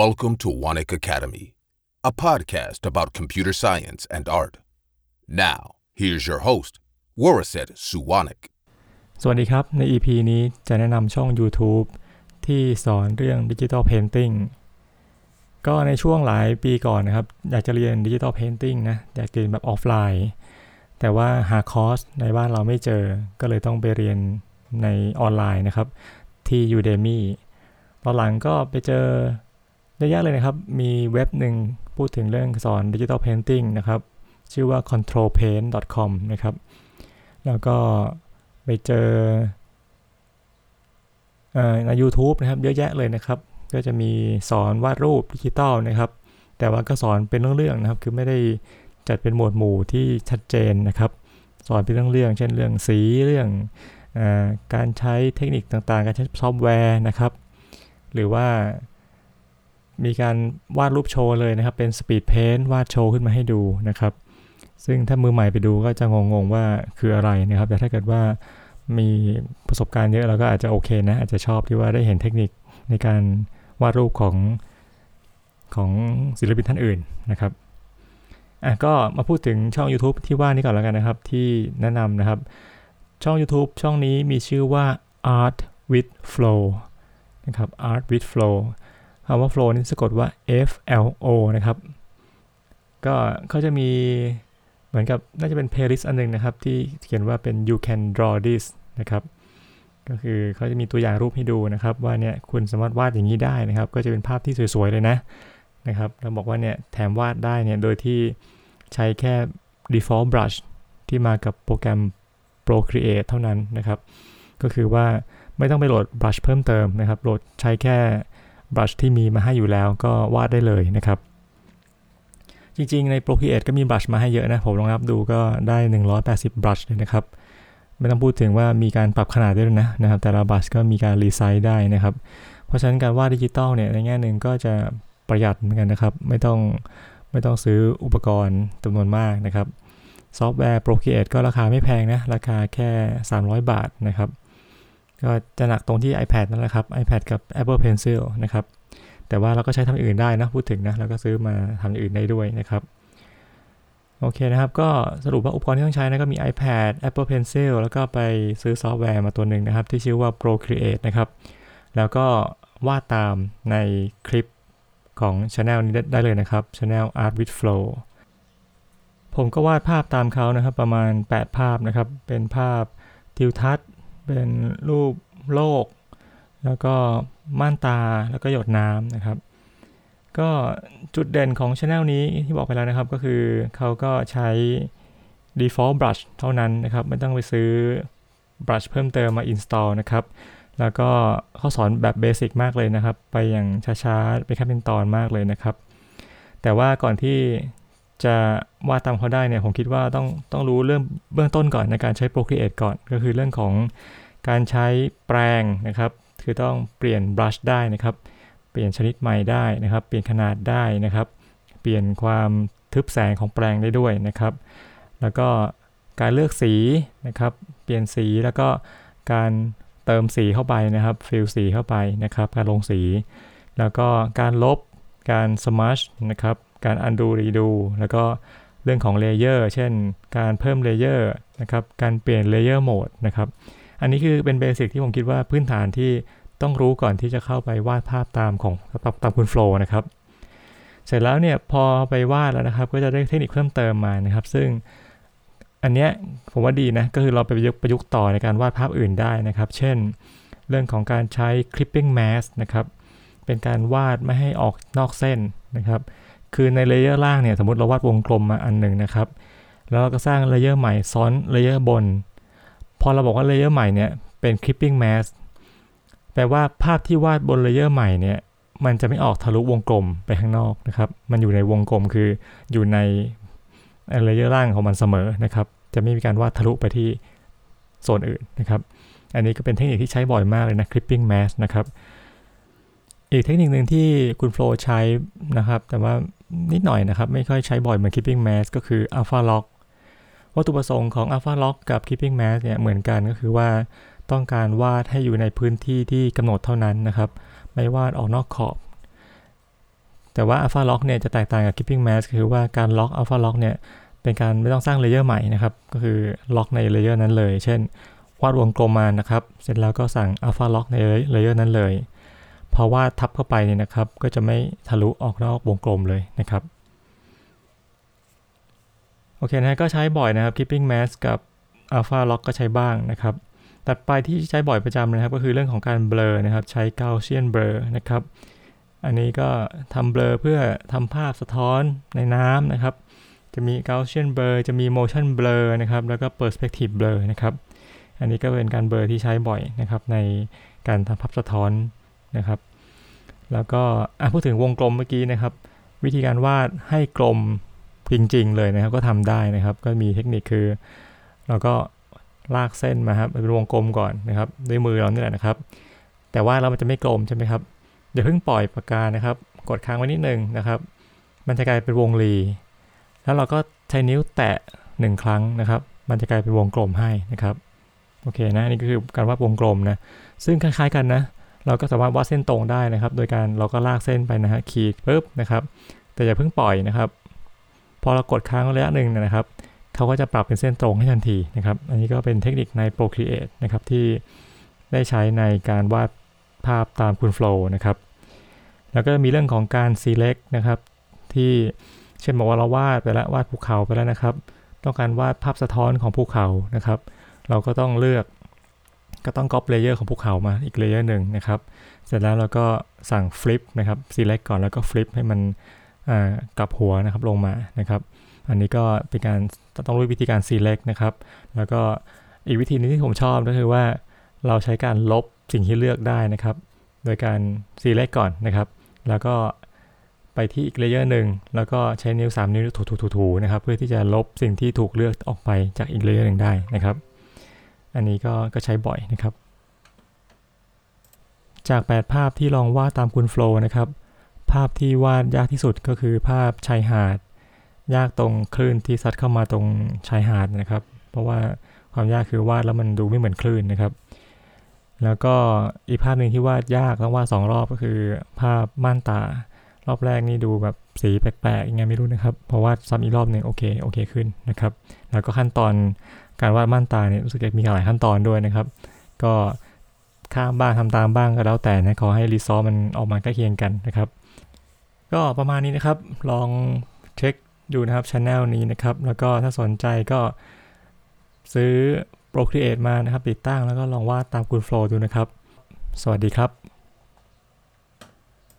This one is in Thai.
Welcome to Wanik Academy, a podcast about computer science and art. Now, here's your host, Waraset Suwanik. สวัสดีครับ ใน EP นี้จะแนะนำช่อง YouTube ที่สอนเรื่อง Digital Painting ก็ในช่วงหลายปีก่อนนะครับ อยากจะเรียน Digital Painting นะ อยากเรียนแบบออฟไลน์ แต่ว่าหาคอร์สในบ้านเราไม่เจอ ก็เลยต้องไปเรียนในออนไลน์นะครับ ที่ Udemy ตอนหลังก็ไปเจอ ยอะแยะเลยนะครับ มีเว็บหนึ่งพูดถึงเรื่องสอน Digital Painting นะครับ ชื่อว่า controlpaint.com นะครับ แล้วก็ไปเจอเอใน YouTube นะครับ เยอะแยะเลยนะครับ ก็จะมีสอนวาดรูปดิจิตอลนะครับ แต่ว่าก็สอนเป็นเรื่องๆนะครับ คือไม่ได้จัดเป็นหมวดหมู่ที่ชัดเจนนะครับ สอนเป็นเรื่องๆเช่นเรื่องสีเรื่องการใช้เทคนิคต่างๆ การใช้ซอฟต์แวร์นะครับ หรือว่า มีการวาดรูปโชว์เลยนะครับ เป็น speed paint วาดโชว์ขึ้นมาให้ดูนะครับ ซึ่งถ้ามือใหม่ไปดูก็จะงงๆว่าคืออะไรนะครับ แต่ถ้าเกิดว่ามีประสบการณ์เยอะเราก็อาจจะโอเคนะ อาจจะชอบที่ว่าได้เห็นเทคนิคในการวาดรูปของของศิลปินท่านอื่นนะครับอะก็มาพูดถึงช่อง YouTube ที่ว่านี้ก่อนแล้วกันนะครับ ที่แนะนำนะครับ ช่อง YouTube ช่องนี้มีชื่อว่า Art with Flow นะครับ Art with Flow คำว่า flow นี่สะกดว่า F L O นะครับ ก็เขาจะมีเหมือนกับน่าจะเป็น playlist อันนึงนะครับ ที่เขียนว่าเป็น you can draw this นะครับก็คือเขาจะมีตัวอย่างรูปให้ดูนะครับ ว่าเนี่ยคุณสามารถวาดอย่างนี้ได้นะครับ ก็จะเป็นภาพที่สวยๆเลยนะนะครับแล้วบอกว่าเนี่ยแถมวาดได้เนี่ยโดยที่ใช้แค่ default brush ที่มากับโปรแกรม Procreate เท่านั้นนะครับ ก็คือว่าไม่ต้องไปโหลด brush เพิ่มเติมนะครับโหลดใช้แค่ บรัชที่มีมาให้อยู่แล้วก็วาดได้เลยนะครับ จริงๆ ใน Procreate ก็มีบรัชมาให้เยอะนะ ผมลองนับดูก็ได้ 180บรัชเลยนะครับ ไม่ต้องพูดถึงว่ามีการปรับขนาดด้วยนะนะครับ แต่ละบรัชก็มีการรีไซส์ได้นะครับ เพราะฉะนั้นการวาดดิจิตอลเนี่ยในแง่หนึ่งก็จะประหยัดเหมือนกันนะครับ ไม่ต้องไม่ต้องซื้ออุปกรณ์จำนวนมากนะครับซอฟต์แวร์ Procreate ก็ราคาไม่แพงนะ ราคาแค่ 300 บาทนะครับ ก็จะหนักตรงที่ iPad นั่นแหละครับ iPad กับ Apple Pencil นะครับแต่ว่าเราก็ใช้ทำอื่นได้นะพูดถึงนะเราก็ซื้อมาทำอื่นได้ด้วยนะครับโอเคนะครับ ก็สรุปว่าอุปกรณ์ที่ต้องใช้นะก็มี iPad Apple Pencil แล้วก็ไปซื้อซอฟต์แวร์มาตัวหนึ่งนะครับ ที่ชื่อว่า Procreate นะครับ แล้วก็วาดตามในคลิปของ Channel นี้ได้เลยนะครับ Channel Art with Flow ผมก็วาดภาพตามเขานะครับ ประมาณ 8 ภาพนะครับ เป็นภาพทิวทัศน์ เป็นรูปโลก แล้วก็ม่านตาแล้วก็หยดน้ำนะครับ ก็จุดเด่นของช anel นี้ที่บอกไปแล้วนะครับก็คือเขาก็ใช้ default brush เท่านั้นนะครับ ไม่ต้องไปซื้อ brush เพิ่มเติมมา install นะครับ แล้วก็เขาสอนแบบเบสิกมากเลยนะครับ ไปอย่างช้าๆ ไปขั้นเป็นตอนมากเลยนะครับ แต่ว่าก่อนที่ จะวาดตามเขาได้เนี่ยผมคิดว่าต้องต้องรู้เรื่องเบื้องต้นก่อนในการใช้ Procreate ก่อน ก็คือเรื่องของการใช้แปรงนะครับ คือต้องเปลี่ยนบรัชได้นะครับ เปลี่ยนชนิดใหม่ได้นะครับ เปลี่ยนขนาดได้นะครับ เปลี่ยนความทึบแสงของแปรงได้ด้วยนะครับ แล้วก็การเลือกสีนะครับ เปลี่ยนสีแล้วก็การเติมสีเข้าไปนะครับ fill สีเข้าไปนะครับ การลงสี แล้วก็การลบ การ smudge นะครับ การ undo redo แล้วก็เรื่องของ layer เช่น การเพิ่ม layer นะครับการเปลี่ยน layer mode นะครับอันนี้คือเป็น basic ที่ผมคิดว่าพื้นฐานที่ต้องรู้ก่อนที่จะเข้าไปวาดภาพตามของตามคุณโฟล์นะครับเสร็จแล้วเนี่ยพอไปวาดแล้วนะครับ ก็จะได้เทคนิคเพิ่มเติมมานะครับ ซึ่งอันเนี้ยผมว่าดีนะก็คือเราไปประยุกต์ประยุกต์ต่อในการวาดภาพอื่นได้นะครับ เช่น เรื่องของการใช้ clipping mask นะครับเป็นการวาดไม่ให้ออกนอกเส้นนะครับ คือใน layer ล่างเนี่ยสมมติเราวาดวงกลมมาอันหนึ่งนะครับ แล้วเราก็สร้าง layer ใหม่ซ้อน layer บน พอเราบอกว่า layer ใหม่เนี่ยเป็น clipping mask แปลว่าภาพที่วาดบน layer ใหม่เนี่ยมันจะไม่ออกทะลุวงกลมไปข้างนอกนะครับ มันอยู่ในวงกลมคืออยู่ใน layer ล่างของมันเสมอนะครับ จะไม่มีการวาดทะลุไปที่โซนอื่นนะครับ อันนี้ก็เป็นเทคนิคที่ใช้บ่อยมากเลยนะ clipping mask นะครับ อีกเทคนิคหนึ่งที่คุณโฟลใช้นะครับ แต่ว่านิดหน่อยนะครับ ไม่ค่อยใช้บ่อยเหมือน clipping mask ก็คือ Alpha Lock วัตถุประสงค์ของ Alpha Lock กับ clipping mask เนี่ยเหมือนกันก็คือว่าต้องการวาดให้อยู่ในพื้นที่ที่กำหนดเท่านั้นนะครับ ไม่วาดออกนอกขอบ แต่ว่า Alpha Lock เนี่ยจะแตกต่างกับ clipping mask คือว่าการล็อก Alpha Lock เนี่ยเป็นการไม่ต้องสร้าง layer ใหม่นะครับ ก็คือล็อกใน layer นั้นเลย เช่น วาดวงกลมมานะครับ เสร็จแล้วก็สั่ง Alpha Lock ใน layer นั้นเลย พอวาดทับเข้าไปเนี่ยนะครับ ก็จะไม่ทะลุออกนอกวงกลมเลยนะครับโอเคนะก็ใช้บ่อยนะครับ Keeping Mask กับ Alpha Lock ก็ใช้บ้างนะครับตัดไปที่ใช้บ่อยประจำนะครับ ก็คือเรื่องของการเบลอนะครับ ใช้ Gaussian blur นะครับอันนี้ก็ทำเบลอเพื่อทำภาพสะท้อนในน้ำนะครับ จะมี Gaussian blur จะมี motion blur นะครับ แล้วก็ perspective blur นะครับ อันนี้ก็เป็นการเบลอที่ใช้บ่อยนะครับในการทำภาพสะท้อน นะครับ แล้วก็พูดถึงวงกลมเมื่อกี้นะครับ วิธีการวาดให้กลมจริง ๆ เลยนะครับ ก็ทำได้นะครับ ก็มีเทคนิคคือเราก็ลากเส้นมาครับเป็นวงกลมก่อนนะครับ ด้วยมือเรานี่แหละนะครับ แต่ว่าเรามันจะไม่กลมใช่ไหมครับอย่าเพิ่งปล่อยปากกานะครับ กดค้างไว้นิดนึงนะครับ มันจะกลายเป็นวงรี แล้วเราก็ใช้นิ้วแตะหนึ่งครั้งนะครับ มันจะกลายเป็นวงกลมให้นะครับ โอเคนะนี่ก็คือการวาดวงกลมนะ ซึ่งคล้ายๆกันนะ เราก็สามารถวาดเส้นตรงได้นะครับ โดยการเราก็ลากเส้นไปนะฮะขีดปุ๊บนะครับแต่อย่าเพิ่งปล่อยนะครับ พอเรากดค้างระยะหนึ่งนะครับเขาก็จะปรับเป็นเส้นตรงให้ทันทีนะครับ อันนี้ก็เป็นเทคนิคใน Procreate นะครับที่ได้ใช้ในการวาดภาพตามคุณ Flow นะครับ แล้วก็มีเรื่องของการ select นะครับ ที่เช่นบอกว่าเราวาดไปแล้ววาดภูเขาไปแล้วนะครับ ต้องการวาดภาพสะท้อนของภูเขานะครับ เราก็ต้องเลือก ก็ต้องก๊อป layer ของภูเขามาอีก layer หนึ่งนะครับ เสร็จแล้วเราก็สั่ง flip นะครับ select ก่อนแล้วก็ flip ให้มันกลับหัวนะครับลงมานะครับ อันนี้ก็เป็นการต้องรู้วิธีการ select นะครับ แล้วก็อีกวิธีนึงที่ผมชอบก็คือว่าเราใช้การลบสิ่งที่เลือกได้นะครับ โดยการ select ก่อนนะครับ แล้วก็ไปที่อีก layer หนึ่งแล้วก็ใช้นิ้ว 3 นิ้วถูๆๆนะครับ เพื่อที่จะลบสิ่งที่ถูกเลือกออกไปจากอีกเลเยอร์หนึ่งได้นะครับ อันนี้ก็ก็ใช้บ่อยนะครับ จาก 8 ภาพที่ลองวาดตามคุณโฟล์นะครับ ภาพที่วาดยากที่สุดก็คือภาพชายหาด ยากตรงคลื่นที่ซัดเข้ามาตรงชายหาดนะครับ เพราะว่าความยากคือวาดแล้วมันดูไม่เหมือนคลื่นนะครับ แล้วก็อีกภาพหนึ่งที่วาดยากต้องวาดสองรอบก็คือ ภาพม่านตารอบแรกนี่ดูแบบสีแปลกๆยังไงไม่รู้นะครับ เพราะวาดซ้ำอีกรอบหนึ่งโอเคโอเคขึ้นนะครับ แล้วก็ขั้นตอน การวาดม่านตาเนี่ยรู้สึกมีหลายขั้นตอนด้วยนะครับ ก็ข้ามบ้างทำตามบ้างก็แล้วแต่นะขอให้รีซอสมันออกมาใกล้เคียงกันนะครับ ก็ประมาณนี้นะครับลองเช็คดูนะครับช anel นี้นะครับ แล้วก็ถ้าสนใจก็ซื้อ Procreate มานะครับ ติดตั้งแล้วก็ลองวาดตามคุณ Flow ดูนะครับ สวัสดีครับ